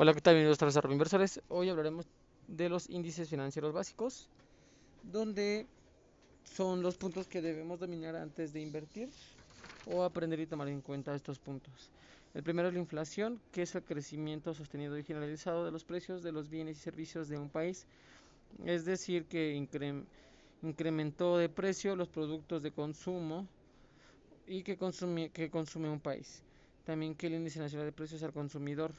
Hola, ¿qué tal? Bienvenidos a Desarrollo Inversores. Hoy hablaremos de los índices financieros básicos, donde son los puntos que debemos dominar antes de invertir o aprender y tomar en cuenta estos puntos. El primero es la inflación, que es el crecimiento sostenido y generalizado de los precios de los bienes y servicios de un país, es decir, que incrementó de precio los productos de consumo y que consume, que consume un país. También que el índice nacional de precios al consumidor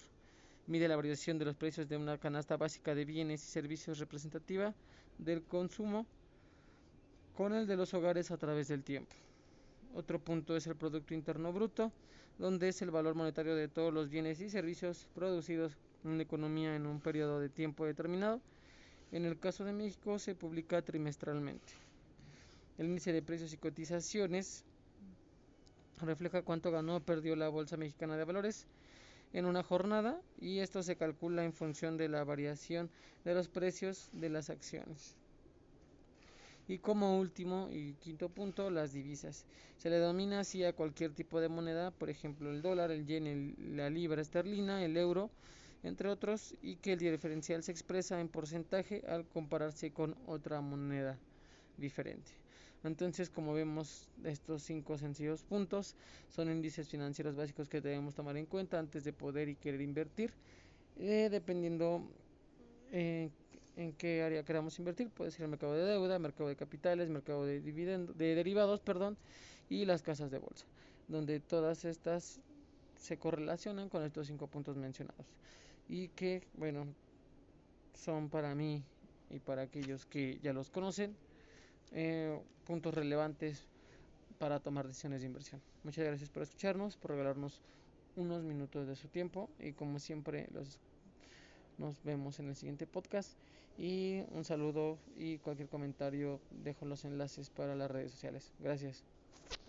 mide la variación de los precios de una canasta básica de bienes y servicios representativa del consumo con el de los hogares a través del tiempo. Otro punto es el Producto Interno Bruto, donde es el valor monetario de todos los bienes y servicios producidos en la economía en un periodo de tiempo determinado. En el caso de México se publica trimestralmente. El índice de precios y cotizaciones refleja cuánto ganó o perdió la Bolsa Mexicana de Valores en una jornada y esto se calcula en función de la variación de los precios de las acciones. Y como último y quinto punto, las divisas. Se le denomina así a cualquier tipo de moneda, por ejemplo el dólar, el yen, la libra esterlina, el euro, entre otros, y que el diferencial se expresa en porcentaje al compararse con otra moneda diferente. Entonces, como vemos, estos cinco sencillos puntos son índices financieros básicos que debemos tomar en cuenta antes de poder y querer invertir, eh, dependiendo en qué área queramos invertir. Puede ser el mercado de deuda, mercado de capitales, mercado de, dividendos, de derivados, perdón, y las casas de bolsa, donde todas estas se correlacionan con estos cinco puntos mencionados y que, bueno, son para mí y para aquellos que ya los conocen eh, puntos relevantes para tomar decisiones de inversión. Muchas gracias por escucharnos, por regalarnos unos minutos de su tiempo y como siempre los, nos vemos en el siguiente podcast y un saludo y cualquier comentario dejo los enlaces para las redes sociales. Gracias.